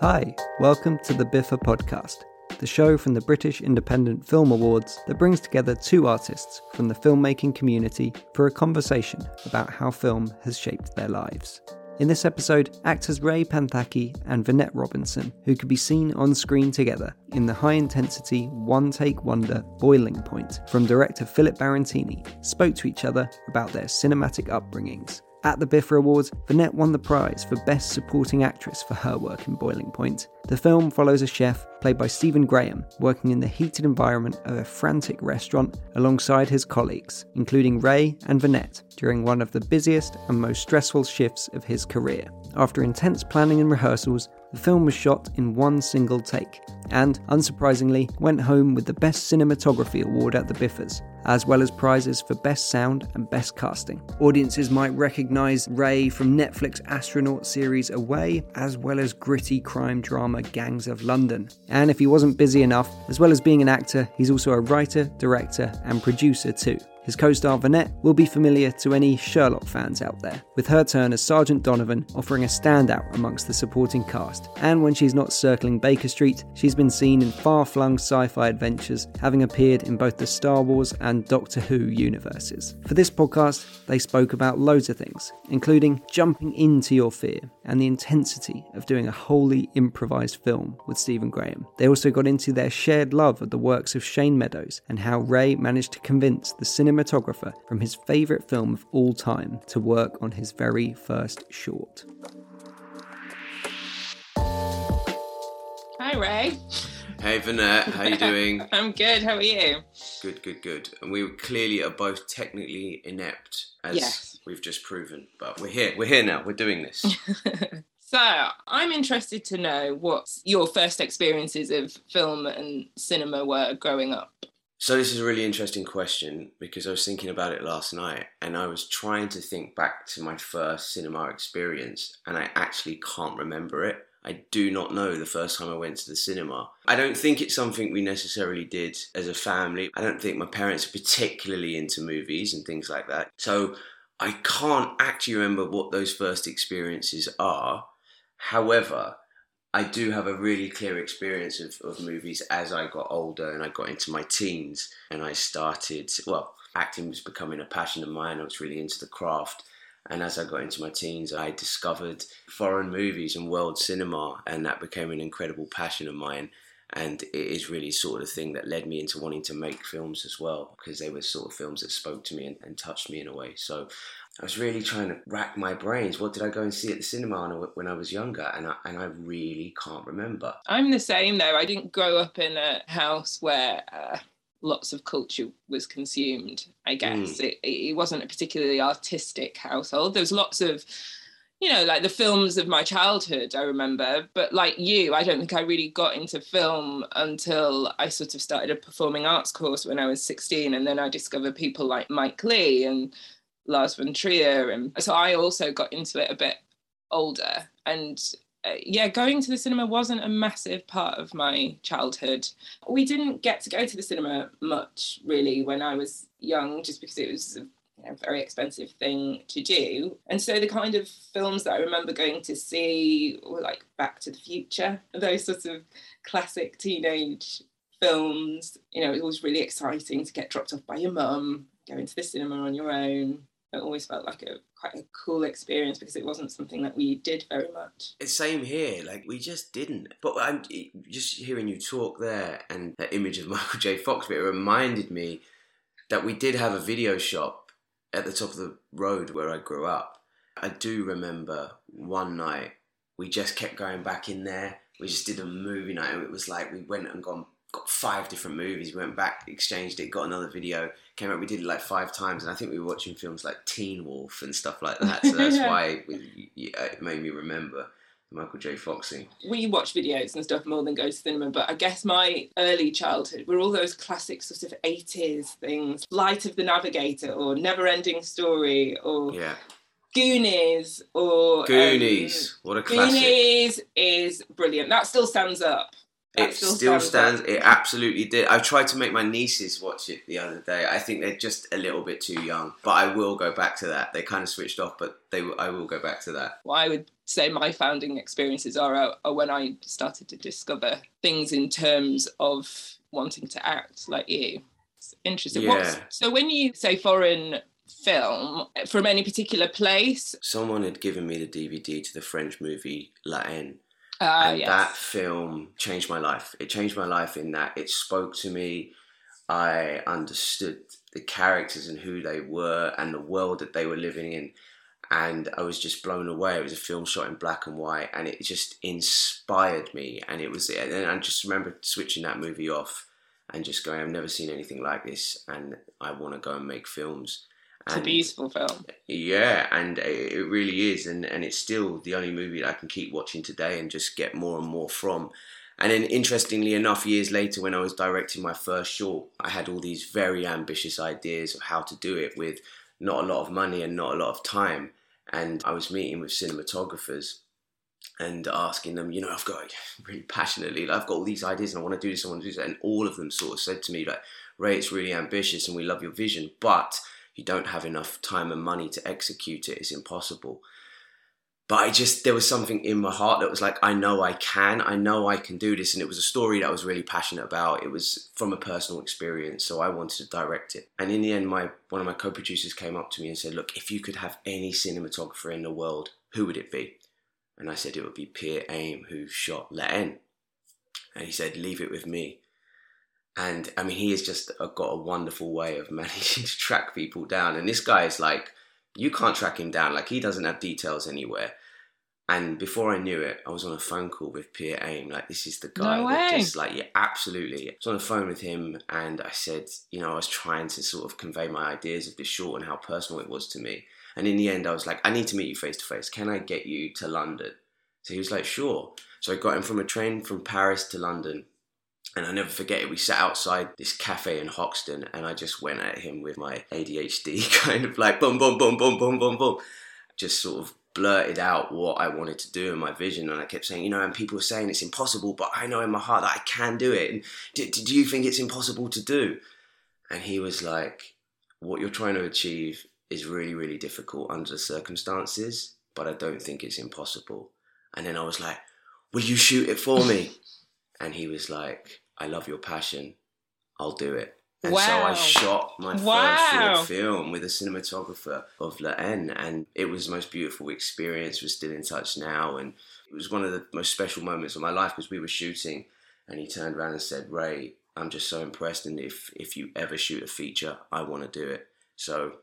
Hi, welcome to the BIFA podcast, the show from the British Independent Film Awards that brings together two artists from the filmmaking community for a conversation about how film has shaped their lives. In this episode, actors Ray Panthaki and Vinette Robinson, who could be seen on screen together in the high intensity one take wonder Boiling Point from director Philip Barantini, spoke to each other about their cinematic upbringings at the BIFA Awards, Vinette won the prize for Best Supporting Actress for her work in Boiling Point. The film follows a chef, played by Stephen Graham, working in the heated environment of a frantic restaurant alongside his colleagues, including Ray and Vinette, during one of the busiest and most stressful shifts of his career. After intense planning and rehearsals, the film was shot in one single take, and, unsurprisingly, went home with the Best Cinematography Award at the BIFAs, as well as prizes for Best Sound and Best Casting. Audiences might recognise Ray from Netflix astronaut series Away, as well as gritty crime drama Gangs of London. And if he wasn't busy enough, as well as being an actor, he's also a writer, director, and producer too. His co star Vinette will be familiar to any Sherlock fans out there, with her turn as Sergeant Donovan offering a standout amongst the supporting cast. And when she's not circling Baker Street, she's been seen in far flung sci fi adventures, having appeared in both the Star Wars and Doctor Who universes. For this podcast, they spoke about loads of things, including jumping into your fear and the intensity of doing a wholly improvised film with Stephen Graham. They also got into their shared love of the works of Shane Meadows and how Ray managed to convince the cinematographer from his favourite film of all time to work on his very first short. Hi, Ray. Hey Vinette, how you doing? I'm good. How are you? Good, good, good. And we clearly are both technically inept, as Yes. we've just proven. But we're here. We're here now. We're doing this. so, I'm interested to know what your first experiences of film and cinema were growing up. So this is a really interesting question because I was thinking about it last night, and I was trying to think back to my first cinema experience, and I actually can't remember it. I do not know the first time I went to the cinema. I don't think it's something we necessarily did as a family. I don't think my parents are particularly into movies and things like that. So I can't actually remember what those first experiences are. However, I do have a really clear experience of, of movies as I got older and I got into my teens and I started, well, acting was becoming a passion of mine. I was really into the craft. And as I got into my teens, I discovered foreign movies and world cinema, and that became an incredible passion of mine. And it is really sort of the thing that led me into wanting to make films as well, because they were sort of films that spoke to me and, and touched me in a way. So I was really trying to rack my brains. What did I go and see at the cinema when I- was younger? And I, and I really can't remember. I'm the same though. I didn't grow up in a house where uh, lots of culture was consumed. I guess it, it wasn't a particularly artistic household. There was lots of, you know, like the films of my childhood. I remember, but like you, I don't think I really got into film until I sort of started a performing arts course when I was 16, and then I discovered people like Mike Leigh and Lars von Trier, and so I also got into it a bit older and uh, yeah, going to the cinema wasn't a massive part of my childhood. We didn't get to go to the cinema much really when I was young, just because it was a you know, very expensive thing to do. And so the kind of films that I remember going to see were like Back to the Future, those sorts of classic teenage films. You know, it was really exciting to get dropped off by your mum, go into the cinema on your own. It always felt like a quite a cool experience because it wasn't something that we did very much. It's same here. Like we just didn't. But I'm just hearing you talk there, and that image of Michael J. Fox, but it reminded me that we did have a video shop at the top of the road where I grew up. I do remember one night we just kept going back in there. We just did a movie night, and it was like we went and gone got five different movies. We went back, exchanged it, got another video, came out. We did it like five times, and I think we were watching films like Teen Wolf and stuff like that. So that's Yeah. why we, it made me remember Michael J. Fox thing. we watch videos and stuff more than go to cinema, but I guess my early childhood were all those classic sort of 80s things, Flight of the Navigator or Never Ending Story or Yeah, Goonies or um, Goonies. what a classic. Goonies is brilliant. That still stands up. It still, still stands. It absolutely did. I tried to make my nieces watch it the other day. I think they're just a little bit too young, but I will go back to that. They kind of switched off, but they I will go back to that. Well, I would say my founding experiences are, are when I started to discover things in terms of wanting to act like you. It's interesting. Yeah. What's, so when you say foreign film from any particular place? Someone had given me the DVD to the French movie La Haine uh, and yes. that film changed my life. It changed my life in that it spoke to me. I understood the characters and who they were and the world that they were living in. And I was just blown away. It was a film shot in black and white, and it just inspired me. And it was, and I just remember switching that movie off and just going, "I've never seen anything like this, and I want to go and make films." It's and, a beautiful film. Yeah, and it really is, and and it's still the only movie that I can keep watching today and just get more and more from. And then, interestingly enough, years later, when I was directing my first short, I had all these very ambitious ideas of how to do it with not a lot of money and not a lot of time. And I was meeting with cinematographers and asking them, you know, I've got really passionately, like, I've got all these ideas and I want to do this, I want to do this. And all of them sort of said to me, like, Ray, it's really ambitious and we love your vision, but you don't have enough time and money to execute it, it's impossible. But I just, there was something in my heart that was like, I know I can, I know I can do this. And it was a story that I was really passionate about. It was from a personal experience, so I wanted to direct it. And in the end, my one of my co producers came up to me and said, Look, if you could have any cinematographer in the world, who would it be? And I said, It would be Pierre Aïm, who shot La Haine. And he said, Leave it with me. And I mean, he has just uh, got a wonderful way of managing to track people down. And this guy is like, you can't track him down. Like, he doesn't have details anywhere. And before I knew it, I was on a phone call with Pierre Aïm. Like, this is the guy no that just like, yeah, absolutely. I was on the phone with him and I said, you know, I was trying to sort of convey my ideas of this short and how personal it was to me. And in the end, I was like, I need to meet you face to face. Can I get you to London? So he was like, sure. So I got him from a train from Paris to London and I never forget it. We sat outside this cafe in Hoxton, and I just went at him with my ADHD, kind of like boom, boom, boom, boom, boom, boom, boom. Just sort of blurted out what I wanted to do and my vision, and I kept saying, you know, and people were saying it's impossible, but I know in my heart that I can do it. And do, do you think it's impossible to do? And he was like, what you're trying to achieve is really, really difficult under the circumstances, but I don't think it's impossible. And then I was like, will you shoot it for me? and he was like, "I love your passion. I'll do it." And wow. so I shot my wow. first short film with a cinematographer of La Haine, and it was the most beautiful experience. We're still in touch now, and it was one of the most special moments of my life because we were shooting, and he turned around and said, "Ray, I'm just so impressed, and if if you ever shoot a feature, I want to do it." So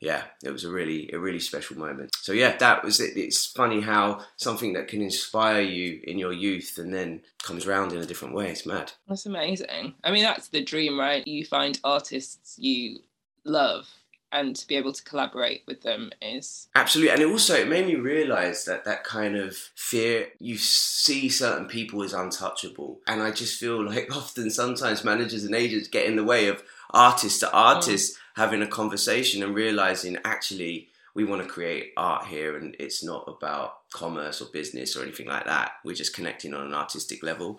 yeah, it was a really a really special moment. So yeah, that was it. It's funny how something that can inspire you in your youth and then comes around in a different way. It's mad. That's amazing. I mean, that's the dream, right? You find artists you love and to be able to collaborate with them is absolutely and it also it made me realize that that kind of fear you see certain people as untouchable and i just feel like often sometimes managers and agents get in the way of artist to artist mm. having a conversation and realizing actually we want to create art here and it's not about commerce or business or anything like that. We're just connecting on an artistic level.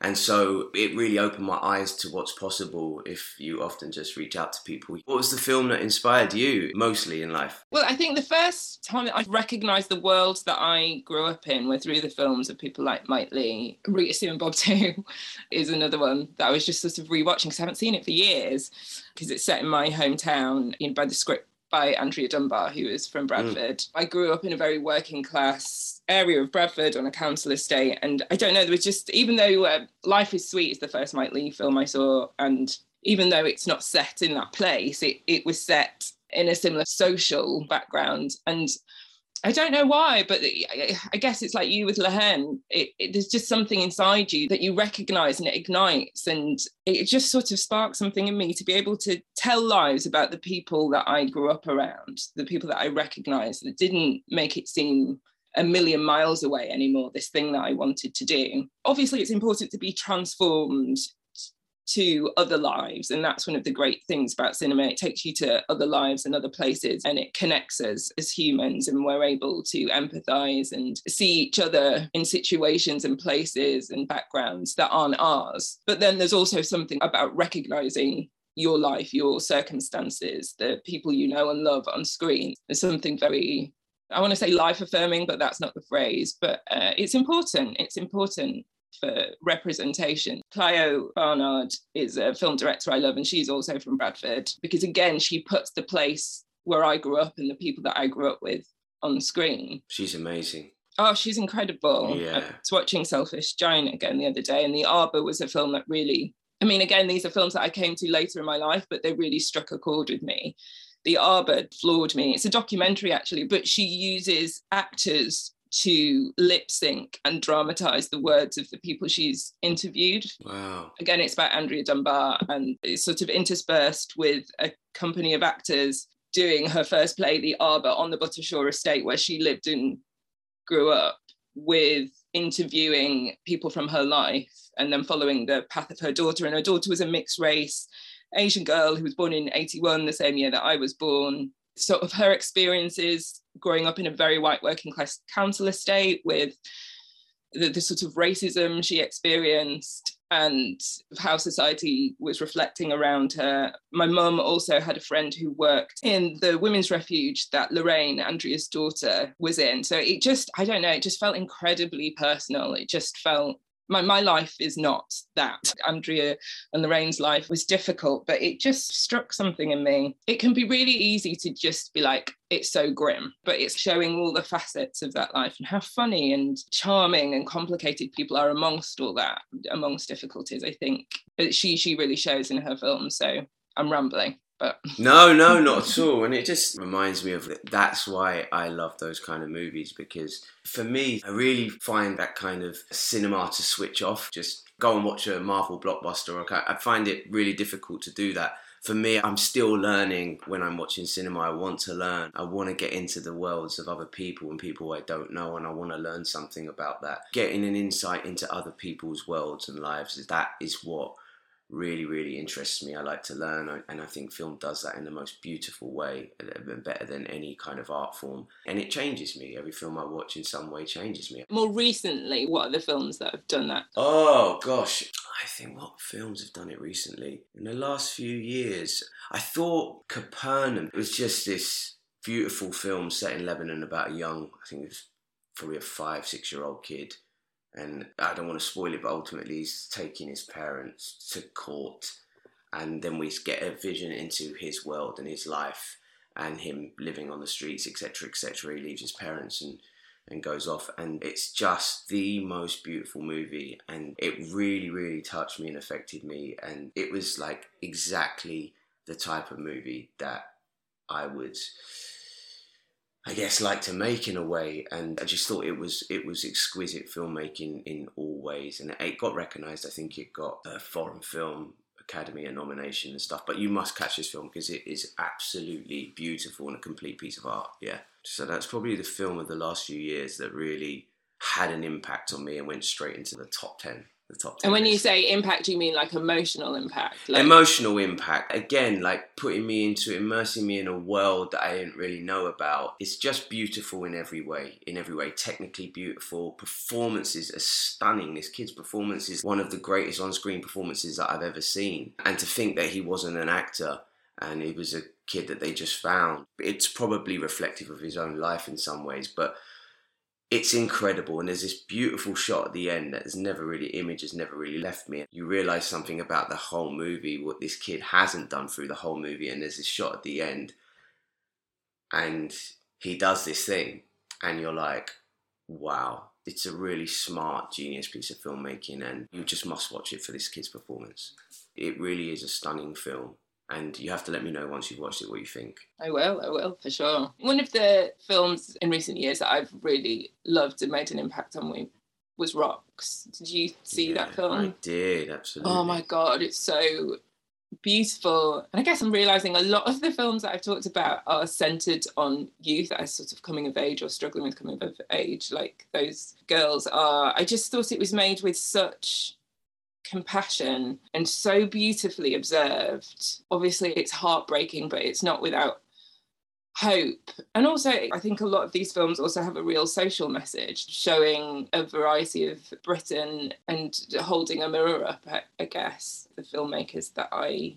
And so it really opened my eyes to what's possible if you often just reach out to people. What was the film that inspired you mostly in life? Well, I think the first time that I recognised the world that I grew up in were through the films of people like Mike Leigh. Rita Sue and Bob too is another one that I was just sort of rewatching because I haven't seen it for years because it's set in my hometown you know, by the script by Andrea Dunbar, who is from hmm. Bradford. Mm. I grew up in a very working class area of Bradford on a council estate. And I don't know, there was just, even though uh, Life is Sweet is the first Mike Leigh film I saw, and even though it's not set in that place, it, it was set in a similar social background. And I don't know why, but I guess it's like you with La It, it, there's just something inside you that you recognize and it ignites. And it just sort of sparks something in me to be able to tell lives about the people that I grew up around, the people that I recognized that didn't make it seem a million miles away anymore, this thing that I wanted to do. Obviously, it's important to be transformed to other lives. And that's one of the great things about cinema. It takes you to other lives and other places and it connects us as humans. And we're able to empathize and see each other in situations and places and backgrounds that aren't ours. But then there's also something about recognizing your life, your circumstances, the people you know and love on screen. There's something very I want to say life affirming, but that's not the phrase. But uh, it's important. It's important for representation. Clio Barnard is a film director I love, and she's also from Bradford because, again, she puts the place where I grew up and the people that I grew up with on screen. She's amazing. Oh, she's incredible. Yeah. I was watching Selfish Giant again the other day, and The Arbor was a film that really, I mean, again, these are films that I came to later in my life, but they really struck a chord with me. The Arbor floored me. It's a documentary, actually, but she uses actors to lip sync and dramatize the words of the people she's interviewed. Wow. Again, it's about Andrea Dunbar and it's sort of interspersed with a company of actors doing her first play, The Arbor, on the Buttershaw estate where she lived and grew up, with interviewing people from her life and then following the path of her daughter. And her daughter was a mixed race Asian girl who was born in 81, the same year that I was born. Sort of her experiences growing up in a very white working class council estate with the, the sort of racism she experienced and how society was reflecting around her. My mum also had a friend who worked in the women's refuge that Lorraine, Andrea's daughter, was in. So it just, I don't know, it just felt incredibly personal. It just felt my, my life is not that. Andrea and Lorraine's life was difficult, but it just struck something in me. It can be really easy to just be like, it's so grim, but it's showing all the facets of that life and how funny and charming and complicated people are amongst all that, amongst difficulties, I think. She she really shows in her film. So I'm rambling but no no not at all and it just reminds me of that's why i love those kind of movies because for me i really find that kind of cinema to switch off just go and watch a marvel blockbuster i find it really difficult to do that for me, I'm still learning when I'm watching cinema. I want to learn. I want to get into the worlds of other people and people I don't know, and I want to learn something about that. Getting an insight into other people's worlds and lives, that is what really, really interests me. I like to learn, and I think film does that in the most beautiful way, better than any kind of art form. And it changes me. Every film I watch in some way changes me. More recently, what are the films that have done that? Oh, gosh. I think what films have done it recently? In the last few years, I thought Capernaum was just this beautiful film set in Lebanon about a young, I think it was probably a five, six year old kid and I don't want to spoil it, but ultimately he's taking his parents to court, and then we get a vision into his world and his life, and him living on the streets, etc., etc. He leaves his parents and and goes off, and it's just the most beautiful movie, and it really, really touched me and affected me, and it was like exactly the type of movie that I would I guess like to make in a way, and I just thought it was it was exquisite filmmaking in all ways, and it got recognised. I think it got a foreign film Academy a nomination and stuff. But you must catch this film because it is absolutely beautiful and a complete piece of art. Yeah, so that's probably the film of the last few years that really had an impact on me and went straight into the top ten the top. And when you say impact, you mean like emotional impact? Like... Emotional impact. Again, like putting me into, immersing me in a world that I didn't really know about. It's just beautiful in every way. In every way, technically beautiful. Performances are stunning. This kid's performance is one of the greatest on-screen performances that I've ever seen. And to think that he wasn't an actor and he was a kid that they just found, it's probably reflective of his own life in some ways, but it's incredible and there's this beautiful shot at the end that has never really image has never really left me you realize something about the whole movie what this kid hasn't done through the whole movie and there's this shot at the end and he does this thing and you're like wow it's a really smart genius piece of filmmaking and you just must watch it for this kid's performance. It really is a stunning film and you have to let me know once you've watched it what you think. I will, I will for sure. One of the films in recent years that I've really loved and made an impact on me was Rocks. Did you see yeah, that film? I did, oh absolutely. Oh my god, it's so beautiful. And I guess I'm realizing a lot of the films that I've talked about are centered on youth as sort of coming of age or struggling with coming of age. Like those girls are. I just thought it was made with such compassion and so beautifully observed. Obviously, it's heartbreaking, but it's not without hope. And also, I think a lot of these films also have a real social message, showing a variety of Britain and holding a mirror up, I guess. The filmmakers that I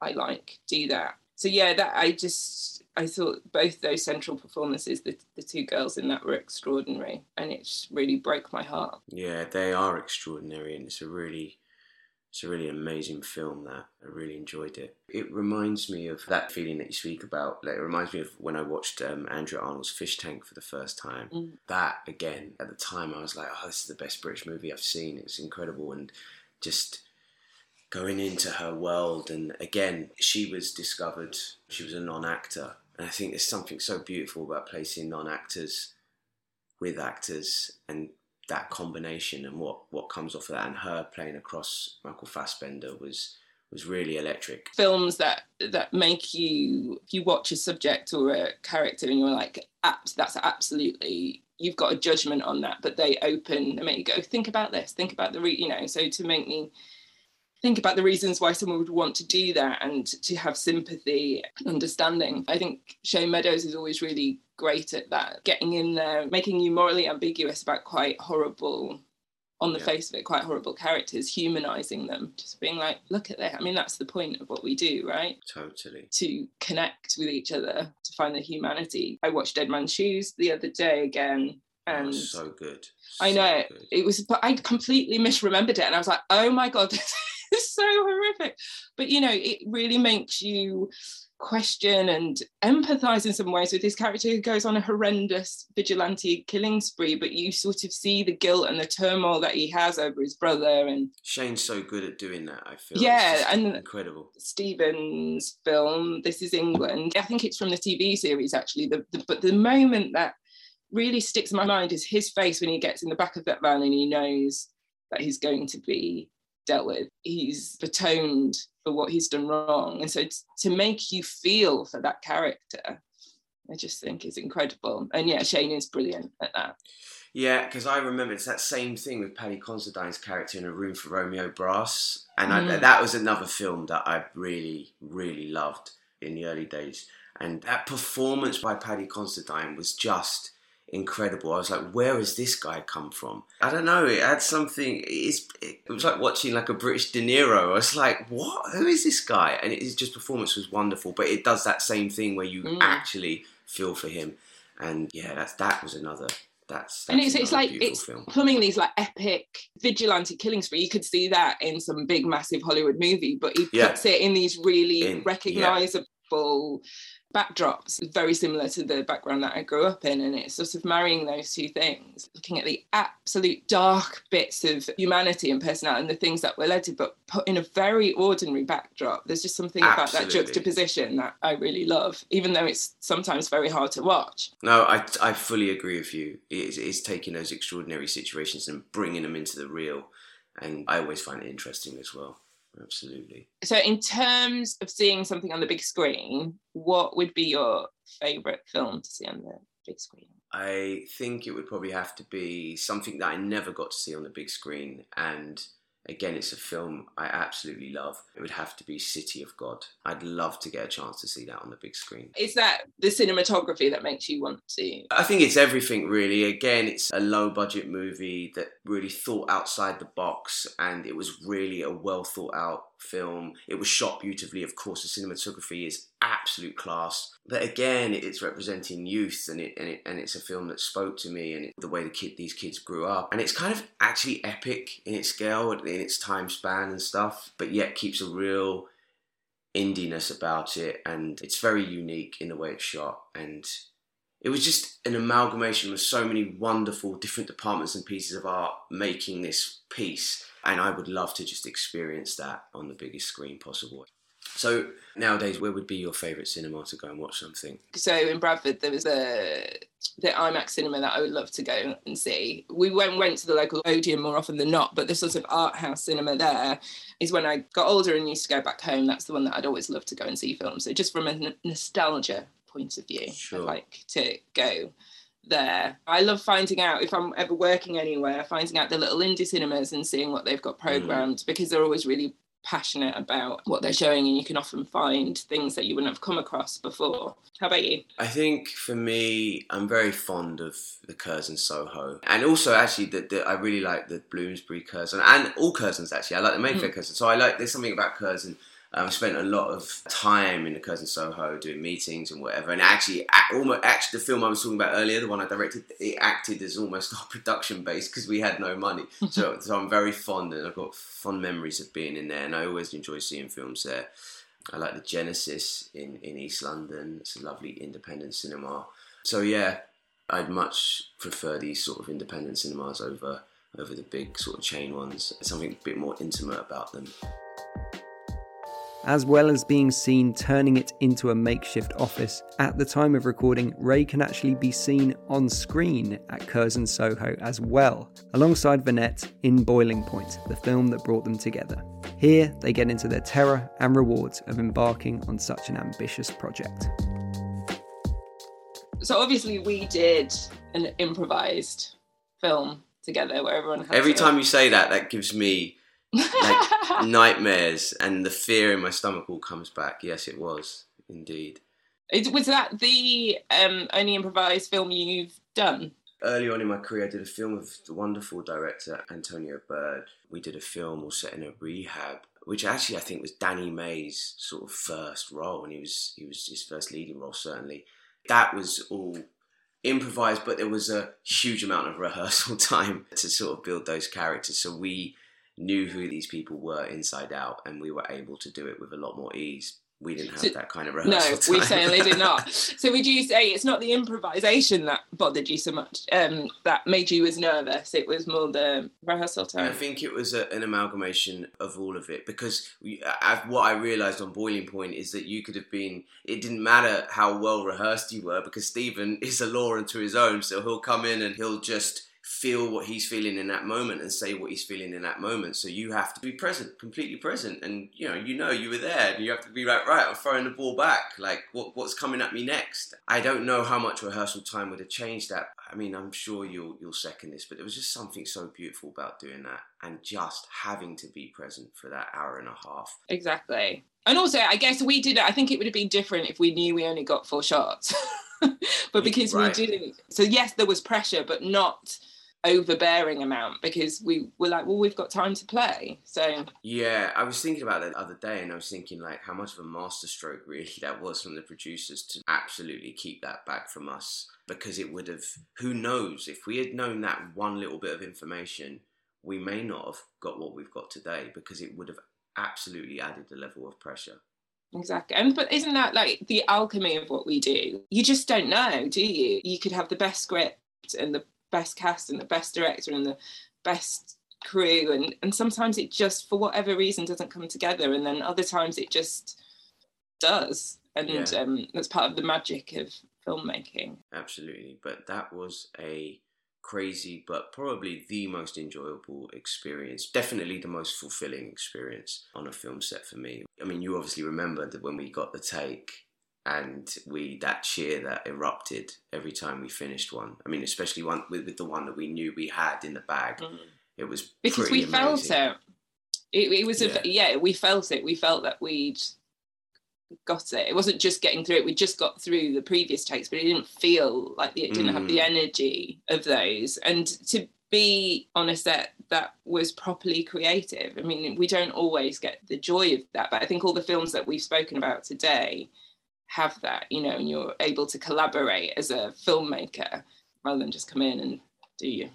I like do that. So yeah, that I just I thought both those central performances, the, the two girls in that were extraordinary, and it really broke my heart. Yeah, they are extraordinary, and it's a really, it's a really amazing film. That I really enjoyed it. It reminds me of that feeling that you speak about. Like, it reminds me of when I watched um, Andrea Arnold's Fish Tank for the first time. Mm. That again, at the time, I was like, "Oh, this is the best British movie I've seen. It's incredible," and just going into her world. And again, she was discovered. She was a non-actor and I think there's something so beautiful about placing non-actors with actors and that combination and what what comes off of that and her playing across Michael Fassbender was was really electric. Films that that make you if you watch a subject or a character and you're like that's absolutely you've got a judgment on that but they open they make you go think about this think about the re-, you know so to make me think about the reasons why someone would want to do that and to have sympathy, understanding. I think Shane Meadows is always really great at that, getting in there, making you morally ambiguous about quite horrible, on the yeah. face of it, quite horrible characters, humanizing them, just being like, look at that. I mean, that's the point of what we do, right? Totally. To connect with each other, to find the humanity. I watched Dead Man's Shoes the other day again oh, and oh, so good. So I know good. it was, but I completely misremembered it, and I was like, "Oh my god, it's so horrific. But you know, it really makes you question and empathize in some ways with this character who goes on a horrendous vigilante killing spree, but you sort of see the guilt and the turmoil that he has over his brother. And Shane's so good at doing that, I feel. Yeah, and incredible. Stephen's film, This is England. I think it's from the TV series actually. The, the, but the moment that really sticks in my mind is his face when he gets in the back of that van and he knows that he's going to be dealt with. He's atoned for what he's done wrong. And so to make you feel for that character, I just think is incredible. And yeah, Shane is brilliant at that. Yeah, because I remember it's that same thing with Paddy Considine's character in A Room for Romeo Brass. And mm. I, that was another film that I really, really loved in the early days. And that performance by Paddy Considine was just incredible. I was like, where has this guy come from? I don't know. It had something. It's, it was like watching like a British De Niro. I was like, what? Who is this guy? And it just performance was wonderful. But it does that same thing where you mm. actually feel for him. And yeah, that's that was another. That's, that's and it's, it's like it's film. plumbing these like epic vigilante killing spree. You could see that in some big, massive Hollywood movie, but he puts it in these really in, recognizable yeah backdrops very similar to the background that I grew up in. And it's sort of marrying those two things, looking at the absolute dark bits of humanity and personality and the things that were led to, but put in a very ordinary backdrop. There's just something Absolutely. about that juxtaposition that I really love, even though it's sometimes very hard to watch. No, I, I fully agree with you. It is, it is taking those extraordinary situations and bringing them into the real. And I always find it interesting as well absolutely. So, in terms of seeing something on the big screen, what would be your favourite film to see on the big screen? I think it would probably have to be something that I never got to see on the big screen and Again, it's a film I absolutely love. It would have to be City of God. I'd love to get a chance to see that on the big screen. Is that the cinematography that makes you want to? I think it's everything, really. Again, it's a low budget movie that really thought outside the box and it was really a well thought out film. It was shot beautifully. Of course, the cinematography is absolute class. But again, it's representing youth, and it and, it, and it's a film that spoke to me, and it, the way the kid these kids grew up, and it's kind of actually epic in its scale, and in its time span and stuff, but yet keeps a real indiness about it, and it's very unique in the way it's shot, and it was just an amalgamation of so many wonderful different departments and pieces of art making this piece and I would love to just experience that on the biggest screen possible. So nowadays, where would be your favourite cinema to go and watch something? So in Bradford, there was a the IMAX cinema that I would love to go and see. We went went to the local Odeon more often than not, but the sort of art house cinema there is when I got older and used to go back home. That's the one that I'd always love to go and see films. So just from a n- nostalgia point of view, sure. I'd like to go there. I love finding out if I'm ever working anywhere, finding out the little indie cinemas and seeing what they've got mm. programmed mm. because they're always really passionate about what they're showing and you can often find things that you wouldn't have come across before. How about you? I think for me, I'm very fond of the Curzon Soho. And also actually the, I really like the Bloomsbury Curzon and all Curzons actually. I like the Mayfair mm. Curzon. So I like there's something about Curzon um, spent a lot of time in the Curzon Soho doing meetings and whatever. And actually, almost actually, the film I was talking about earlier, the one I directed, it acted as almost our production base because we had no money. so, so I'm very fond, and I've got fond memories of being in there. And I always enjoy seeing films there. I like the Genesis in in East London. It's a lovely independent cinema. So yeah, I'd much prefer these sort of independent cinemas over over the big sort of chain ones. something a bit more intimate about them as well as being seen turning it into a makeshift office. At the time of recording, Ray can actually be seen on screen at Curzon Soho as well, alongside Vinette in Boiling Point, the film that brought them together. Here, they get into their terror and rewards of embarking on such an ambitious project. So, obviously, we did an improvised film together where everyone Every to... time you say that, that gives me like nightmares and the fear in my stomach all comes back. Yes, it was indeed. It, was that the um, only improvised film you've done? Early on in my career, I did a film with the wonderful director Antonia Bird. We did a film all set in a rehab, which actually I think was Danny Mays' sort of first role, and he was he was his first leading role certainly. That was all improvised, but there was a huge amount of rehearsal time to sort of build those characters. So we knew who these people were inside out, and we were able to do it with a lot more ease. We didn't have so, that kind of rehearsal. No, time. we certainly did not. So would you say it's not the improvisation that bothered you so much, um, that made you as nervous? It was more the rehearsal time. I think it was a, an amalgamation of all of it because we, I, what I realised on Boiling Point is that you could have been. It didn't matter how well rehearsed you were because Stephen is a law unto his own, so he'll come in and he'll just feel what he's feeling in that moment and say what he's feeling in that moment. So you have to be present, completely present, and you know, you know, you were there, and you have to be like, right, I'm throwing the ball back. Like, what, what's coming at me next? I don't know how much rehearsal time would have changed that. I mean, I'm sure you'll you'll second this, but there was just something so beautiful about doing that and just having to be present for that hour and a half. Exactly. And also, I guess we did. I think it would have been different if we knew we only got four shots. but because right. we didn't so yes there was pressure but not overbearing amount because we were like, well, we've got time to play. So yeah, I was thinking about that the other day, and I was thinking like how much of a masterstroke really that was from the producers to absolutely keep that back from us because it would have. Who knows if we had known that one little bit of information, we may not have got what we've got today because it would have absolutely added the level of pressure. Exactly. And but isn't that like the alchemy of what we do? You just don't know, do you? You could have the best script and the best cast and the best director and the best crew and and sometimes it just for whatever reason doesn't come together and then other times it just does and yeah. um, that's part of the magic of filmmaking absolutely but that was a crazy but probably the most enjoyable experience definitely the most fulfilling experience on a film set for me i mean you obviously remember that when we got the take and we that cheer that erupted every time we finished one. I mean, especially one with, with the one that we knew we had in the bag. Mm. It was because we amazing. felt it. It, it was yeah. A, yeah, we felt it. We felt that we'd got it. It wasn't just getting through it. We just got through the previous takes, but it didn't feel like the, it didn't mm. have the mm. energy of those. And to be on a set that was properly creative. I mean, we don't always get the joy of that, but I think all the films that we've spoken about today have that, you know, and you're able to collaborate as a filmmaker rather than just come in and do your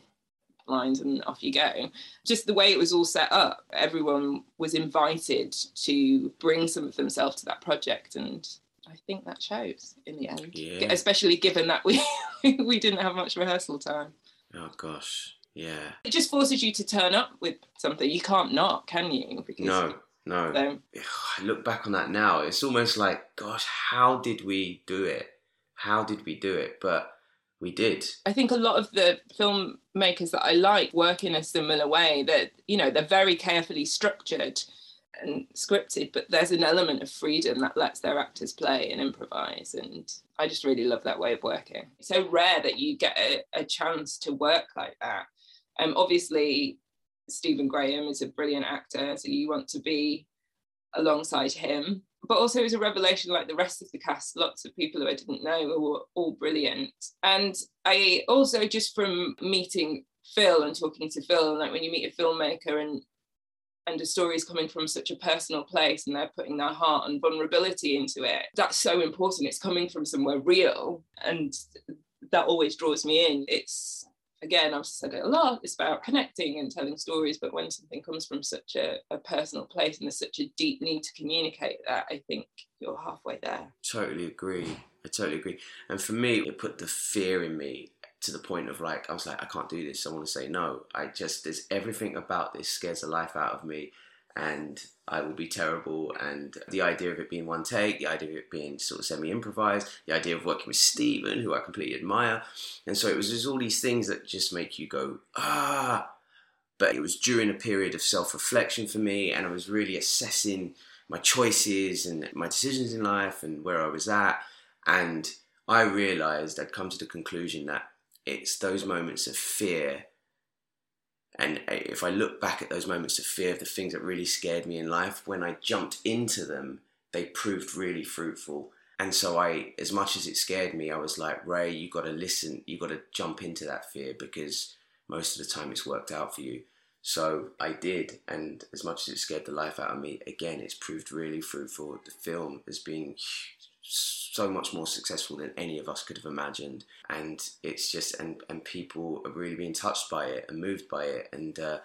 lines and off you go. Just the way it was all set up, everyone was invited to bring some of themselves to that project and I think that shows in the end. Yeah. Especially given that we we didn't have much rehearsal time. Oh gosh. Yeah. It just forces you to turn up with something. You can't not, can you? Because no. No. So, I look back on that now. It's almost like, gosh, how did we do it? How did we do it? But we did. I think a lot of the filmmakers that I like work in a similar way that, you know, they're very carefully structured and scripted, but there's an element of freedom that lets their actors play and improvise. And I just really love that way of working. It's so rare that you get a, a chance to work like that. Um, obviously, Stephen Graham is a brilliant actor, so you want to be alongside him. But also, it was a revelation like the rest of the cast. Lots of people who I didn't know were all brilliant. And I also, just from meeting Phil and talking to Phil, and like when you meet a filmmaker and and a story is coming from such a personal place and they're putting their heart and vulnerability into it that's so important it's coming from somewhere real and that always draws me in it's again i've said it a lot it's about connecting and telling stories but when something comes from such a, a personal place and there's such a deep need to communicate that i think you're halfway there totally agree i totally agree and for me it put the fear in me to the point of like I was like I can't do this. I want to say no. I just there's everything about this scares the life out of me, and I will be terrible. And the idea of it being one take, the idea of it being sort of semi improvised, the idea of working with Stephen, who I completely admire, and so it was just all these things that just make you go ah. But it was during a period of self reflection for me, and I was really assessing my choices and my decisions in life and where I was at, and I realized I'd come to the conclusion that it's those moments of fear. And uh, if I look back at those moments of fear the things that really scared me in life, when I jumped into them, they proved really fruitful. And so I, as much as it scared me, I was like, Ray, you got to listen. You got to jump into that fear because most of the time it's worked out for you. So I did, and as much as it scared the life out of me, again, it's proved really fruitful. The film has been so much more successful than any of us could have imagined. And it's just and and people are really being touched by it and moved by it. And uh,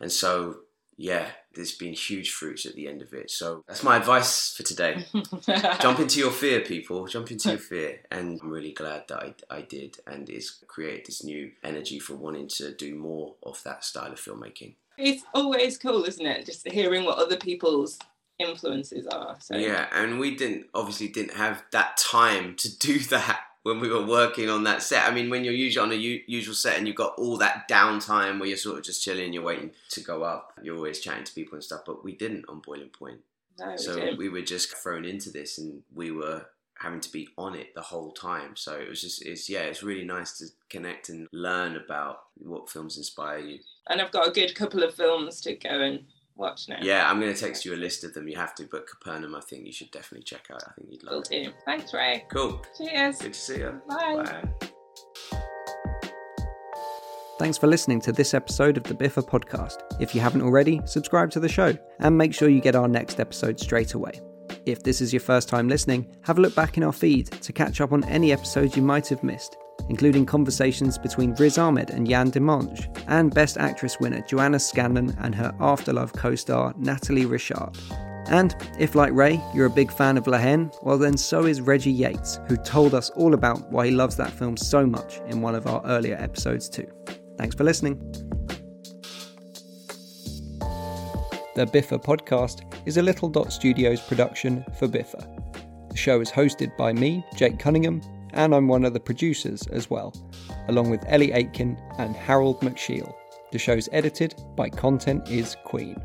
and so yeah there's been huge fruits at the end of it. So that's my advice for today. Jump into your fear people. Jump into your fear. And i'm really glad that i, I did. And it's created this new energy for wanting to do more of that style of filmmaking. It's always cool isn't it? Just hearing what other people's influences are. So. Yeah, and we didn't obviously didn't have that time to do that when we were working on that set. I mean, when you're usually on a u- usual set and you've got all that downtime where you're sort of just chilling, you're waiting to go up, you're always chatting to people and stuff. But we didn't on Boiling Point. No, so we, we were just thrown into this, and we were having to be on it the whole time. So it was just, it's yeah, it's really nice to connect and learn about what films inspire you. And I've got a good couple of films to go and watch now. Yeah, I'm going to text you a list of them. You have to, but Capernaum, I think you should definitely check out. I think you'd love Will it. Thanks, Ray. Cool. Cheers. Good to see you. Bye. Bye. Thanks for listening to this episode of the BIFA podcast. If you haven't already, subscribe to the show and make sure you get our next episode straight away. If this is your first time listening, have a look back in our feed to catch up on any episodes you might have missed including conversations between Riz Ahmed and Yann Demange, and Best Actress winner Joanna Scanlon and her Afterlove co star Nathalie Richard. And if, like Ray, you're a big fan of La Haine, well, then so is Reggie Yates, who told us all about why he loves that film so much in one of our earlier episodes, too. Thanks for listening. The BIFA podcast is a Little Dot Studios production for BIFA. The show is hosted by me, Jake Cunningham, and I'm one of the producers as well, along with Ellie Aitken and Harold McShiel. The show's edited by Content is Queen.